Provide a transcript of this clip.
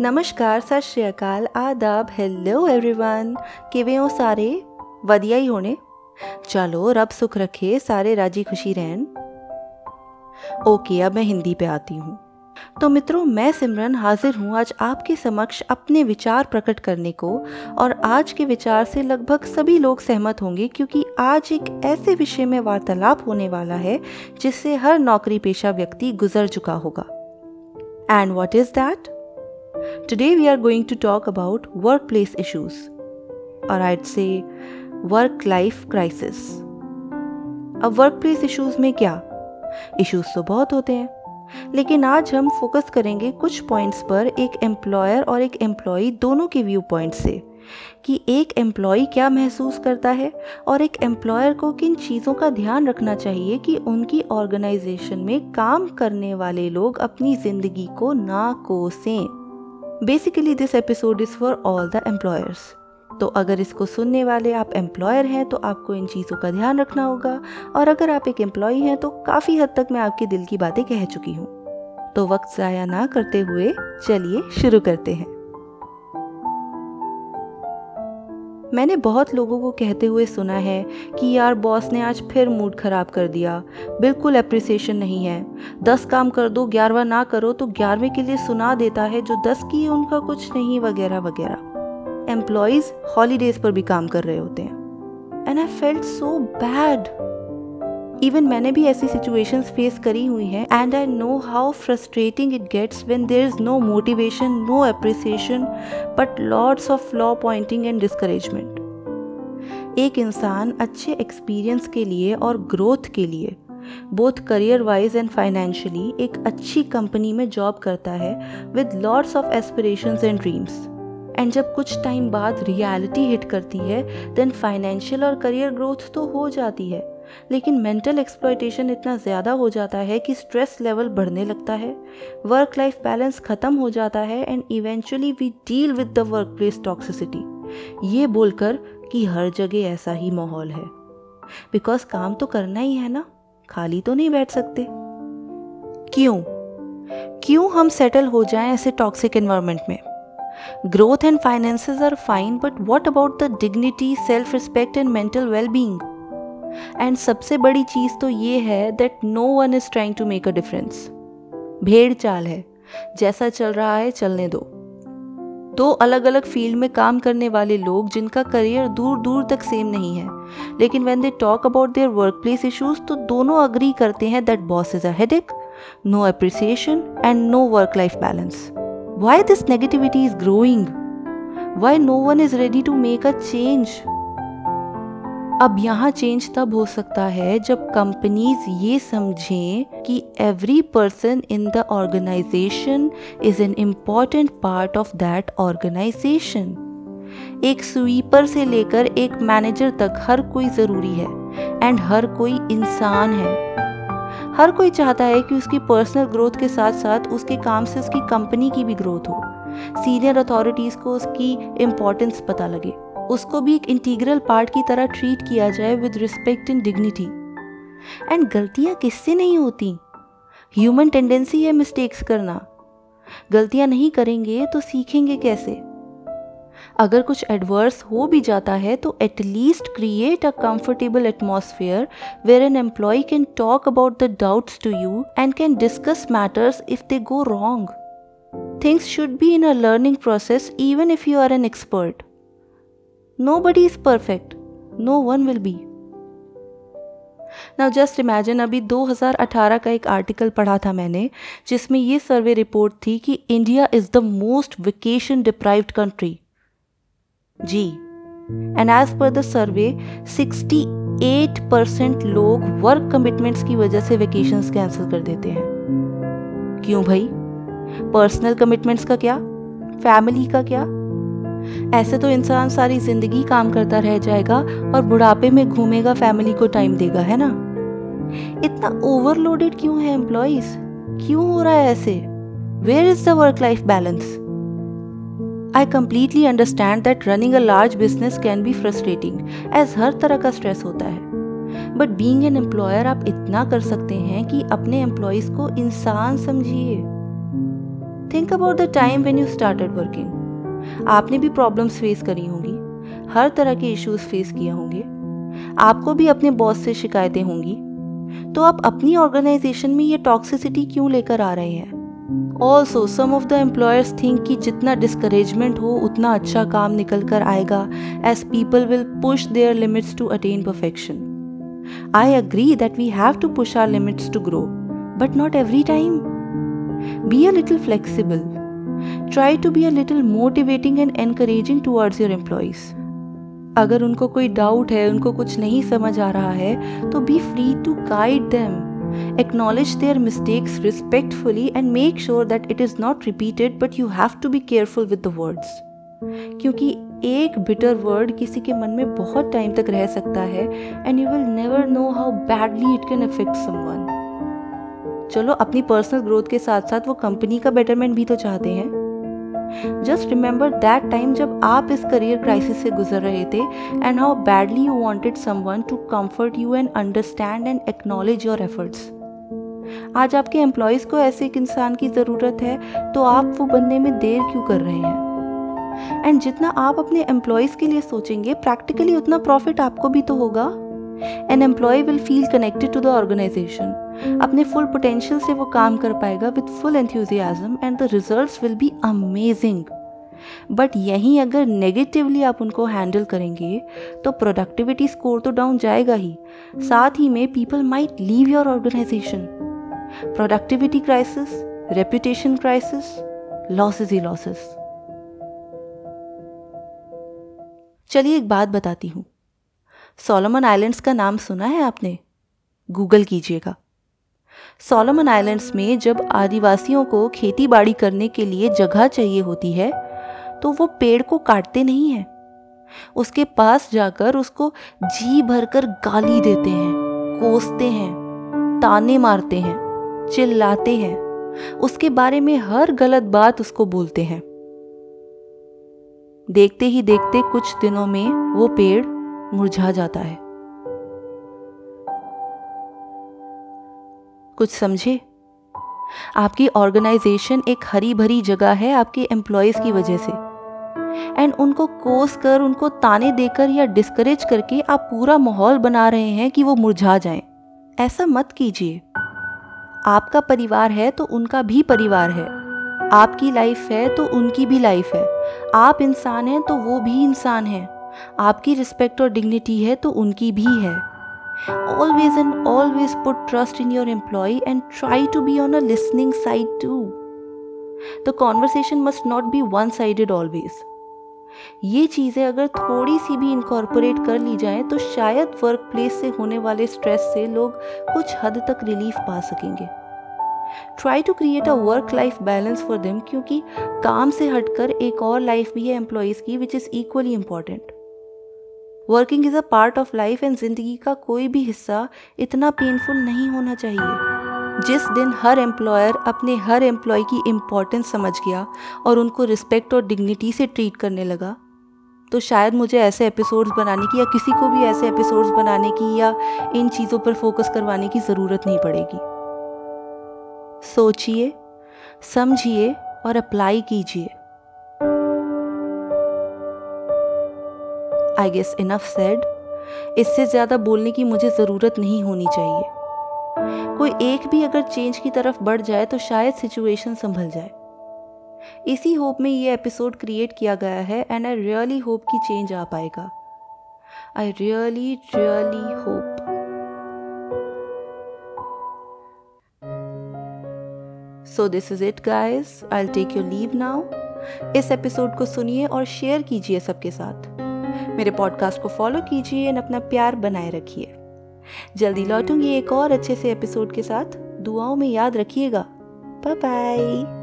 ਨਮਸਕਾਰ ਸਤਿ ਸ਼੍ਰੀ ਅਕਾਲ ਆਦਾਬ hello everyone ਕਿਵੇਂ ਹੋ ਸਾਰੇ ਵਧੀਆ ਹੀ ਹੋਣੇ चलो रब सुख रखे सारे राजी खुशी रहन ओके अब मैं हिंदी पे आती हूँ तो मित्रों मैं सिमरन हाजिर हूँ आज आपके समक्ष अपने विचार प्रकट करने को और आज के विचार से लगभग सभी लोग सहमत होंगे क्योंकि आज एक ऐसे विषय में वार्तालाप होने वाला है जिससे हर नौकरी पेशा व्यक्ति गुजर चुका होगा and what is that Today we are going to talk about workplace issues, or I'd say work life crisis. अब वर्क प्लेस इशूज़ में क्या इश्यूज़ तो बहुत होते हैं लेकिन आज हम फोकस करेंगे कुछ पॉइंट्स पर एक एम्प्लॉयर और एक एम्प्लॉय दोनों के व्यू पॉइंट से कि एक एम्प्लॉय क्या महसूस करता है और एक एम्प्लॉयर को किन चीज़ों का ध्यान रखना चाहिए कि उनकी ऑर्गेनाइजेशन में काम करने वाले लोग अपनी ज़िंदगी को ना कोसें basically this episode is for all the employers तो अगर इसको सुनने वाले आप एम्प्लॉयर हैं तो आपको इन चीज़ों का ध्यान रखना होगा। और अगर आप एक एम्प्लॉय हैं तो काफ़ी हद तक मैं आपके दिल की बातें कह चुकी हूँ। तो वक्त ज़ाया ना करते हुए चलिए शुरू करते हैं। मैंने बहुत लोगों को कहते हुए सुना है कि यार बॉस ने आज फिर मूड ख़राब कर दिया। बिल्कुल अप्रिसिएशन नहीं है। दस काम कर दो ग्यारहवा ना करो तो ग्यारहवें के लिए सुना देता है जो दस की उनका कुछ नहीं, वगैरह वगैरह। एम्प्लॉयज़ हॉलीडेज़ पर भी काम कर रहे होते हैं। And I felt so bad even मैंने भी ऐसी सिचुएशंस फेस करी हुई हैं and I know how frustrating it gets when there is no motivation no appreciation but loads of law pointing and discouragement एक इंसान अच्छे एक्सपीरियंस के लिए और ग्रोथ के लिए both career wise and financially एक अच्छी कंपनी में जॉब करता है with loads of aspirations and dreams and जब कुछ टाइम बाद रियलिटी हिट करती है देन फाइनेंशियल और करियर ग्रोथ तो हो जाती है। लेकिन मेंटल एक्सप्लॉयटेशन इतना ज़्यादा हो जाता है कि स्ट्रेस लेवल बढ़ने लगता है। वर्क लाइफ बैलेंस ख़त्म हो जाता है and eventually we deal with the workplace toxicity ये बोलकर कि हर जगह ऐसा ही माहौल है। बिकॉज़ काम तो करना ही है ना, खाली तो नहीं बैठ सकते। क्यों? क्यों हम सेटल हो जाएँ ऐसे टॉक्सिक एनवायरनमेंट में? Growth and finances are fine but what about the dignity self respect and mental well being and सबसे बड़ी चीज़ तो ये है that no one is trying to make a difference भेड़ चाल है. जैसा चल रहा है, चलने दो. दो अलग अलग फ़ील्ड में काम करने वाले लोग जिनका करियर दूर दूर तक सेम नहीं है, लेकिन when they talk about their workplace issues तो दोनों अग्री करते हैं that boss is a headache no appreciation and no work life balance why this negativity is growing why no one is ready to make a change अब यहाँ change तब हो सकता है जब कंपनीज़ ये समझें कि every person in the organisation is an important part of that organisation एक स्वीपर से लेकर एक मैनेजर तक हर कोई ज़रूरी है एंड हर कोई इंसान है। हर कोई चाहता है कि उसकी पर्सनल ग्रोथ के साथ साथ उसके काम से उसकी कंपनी की भी ग्रोथ हो। सीनियर अथॉरिटीज़ को उसकी इम्पोर्टेंस पता लगे। उसको भी एक इंटीग्रल पार्ट की तरह ट्रीट किया जाए with respect and dignity and गलतियाँ किससे नहीं होती? ह्यूमन टेंडेंसी है मिस्टेक्स करना. गलतियाँ नहीं करेंगे तो सीखेंगे कैसे? अगर कुछ एडवर्स हो भी जाता है तो at least create a comfortable atmosphere where an employee can talk about the doubts to you and can discuss matters if they go wrong things should be in a learning process even if you are an expert Nobody is perfect. No one will be. Now just imagine अभी 2018 का एक article पढ़ा था मैंने, जिसमें ये सर्वे report थी कि India is the most vacation deprived country ji. And as per the survey 68 percent लोग वर्क कमिटमेंट्स की वजह से वेकेशंस कैंसिल कर देते हैं। क्यों भाई? पर्सनल कमिटमेंट्स का क्या? फैमिली का क्या? ऐसे तो इंसान सारी ज़िंदगी काम करता रह जाएगा और बुढ़ापे में घूमेगा फैमिली को टाइम देगा, है ना? इतना ओवरलोडेड क्यों है एम्प्लॉयज़ क्यों हो रहा है ऐसे? Where is the work life balance I completely understand that running a large business can be frustrating as हर तरह का स्ट्रेस होता है. बट बींग एन एम्प्लॉयर आप इतना कर सकते हैं कि अपने एम्प्लॉयज़ को इंसान समझिए. Think about the time when you started working आपने भी प्रॉब्लम्स फेस करी होंगी। हर तरह के इश्यूज़ फेस किए होंगे। आपको भी अपने बॉस से शिकायतें होंगी। तो आप अपनी ऑर्गेनाइजेशन में ये टॉक्सिसिटी क्यों लेकर आ रहे हैं? Also some of the employers think कि जितना डिस्करेजमेंट हो, उतना अच्छा काम निकल कर आएगा as people will push their limits to attain perfection I agree that we have to push our limits to grow but not every time be a little flexible try to be a little motivating and encouraging towards your employees अगर उनको कोई doubt है, उनको कुछ नहीं समझ आ रहा है तो be free to guide them acknowledge their mistakes respectfully and make sure that it is not repeated, but you have to be careful with the words. क्योंकि एक बिटर वर्ड किसी के मन में बहुत टाइम तक रह सकता है and you will never know how badly it can affect someone चलो, अपनी पर्सनल ग्रोथ के साथ साथ वो कंपनी का बेटरमेंट भी तो चाहते हैं। जस्ट रिमेंबर दैट टाइम जब आप इस करियर क्राइसिस से गुजर रहे थे and how badly you wanted someone to comfort you and understand and acknowledge your efforts आज आपके एम्प्लॉयज़ को ऐसे एक इंसान की ज़रूरत है तो आप वो बनने में देर क्यों कर रहे हैं? एंड जितना आप अपने एम्प्लॉयज़ के लिए सोचेंगे प्रैक्टिकली उतना प्रॉफिट आपको भी तो होगा। An employee will feel connected to the organisation अपने फुल पोटेंशियल से वो काम कर पाएगा with full enthusiasm and the result will be amazing but यहीं अगर नेगेटिवली आप उनको हैंडल करेंगे तो प्रोडक्टिविटी स्कोर तो डाउन जाएगा ही. साथ ही में people might leave your organisation productivity crisis reputation crisis losses he losses चलिए एक बात बताती हूँ. सोलोमन आइलैंड्स का नाम सुना है आपने? गूगल कीजिएगा. सोलोमन आइलैंड्स में जब आदिवासियों को खेती बाड़ी करने के लिए जगह चाहिए होती है तो वो पेड़ को काटते नहीं हैं। उसके पास जाकर उसको जी भरकर गाली देते हैं, कोसते हैं, ताने मारते हैं, चिल्लाते हैं। उसके बारे में हर गलत बात उसको बोलते हैं। देखते ही देखते कुछ दिनों में वो पेड़ मुरझा जाता है। कुछ समझे? आपकी ऑर्गेनाइजेशन एक हरी भरी जगह है आपके एम्प्लॉयज़ की वजह से। एंड उनको कोस कर, उनको ताने देकर या डिस्करेज करके आप पूरा माहौल बना रहे हैं कि वो मुरझा जाएँ। ऐसा मत कीजिए। आपका परिवार है तो उनका भी परिवार है। आपकी लाइफ है तो उनकी भी लाइफ है। आप इंसान हैं तो वो भी इंसान हैं। आपकी रिस्पेक्ट और डिग्निटी है तो उनकी भी है। Always and always put trust in your employee and try to be on a listening side to the conversation must not be one sided always ये चीज़ें अगर थोड़ी सी भी इनकॉर्पोरेट कर ली जाएँ तो शायद वर्क प्लेस से होने वाले स्ट्रेस से लोग कुछ हद तक रिलीफ पा सकेंगे। Try to create a work life balance for them क्योंकि काम से हटकर एक और लाइफ भी है एम्प्लॉयज़ की which is equally important working is a part of life and ज़िंदगी का कोई भी हिस्सा इतना पेनफुल नहीं होना चाहिए। जिस दिन हर एम्प्लॉयर अपने हर एम्प्लॉय की इम्पोर्टेंस समझ गया और उनको रिस्पेक्ट और डिग्निटी से ट्रीट करने लगा तो शायद मुझे ऐसे एपिसोड्स बनाने की या किसी को भी ऐसे एपिसोड्स बनाने की या इन चीज़ों पर फोकस करवाने की ज़रूरत नहीं पड़ेगी। सोचिए, समझिए और अप्लाई कीजिए। आई गेस इनफ सेड इससे ज़्यादा बोलने की मुझे ज़रूरत नहीं होनी चाहिए। कोई एक भी अगर चेंज की तरफ़ बढ़ जाए तो शायद सिचुएशन संभल जाए। इसी होप में ये एपिसोड क्रिएट किया गया है एंड आई रियली होप कि चेंज आ पाएगा। I really really hope so this is it guys I take your leave now इस एपिसोड को सुनिए और शेयर कीजिए सबके साथ। मेरे पॉडकास्ट को फॉलो कीजिए एंड अपना प्यार बनाए रखिए। जल्दी लौटूँगी एक और अच्छे से एपिसोड के साथ। दुआओं में याद रखिएगा। Bye bye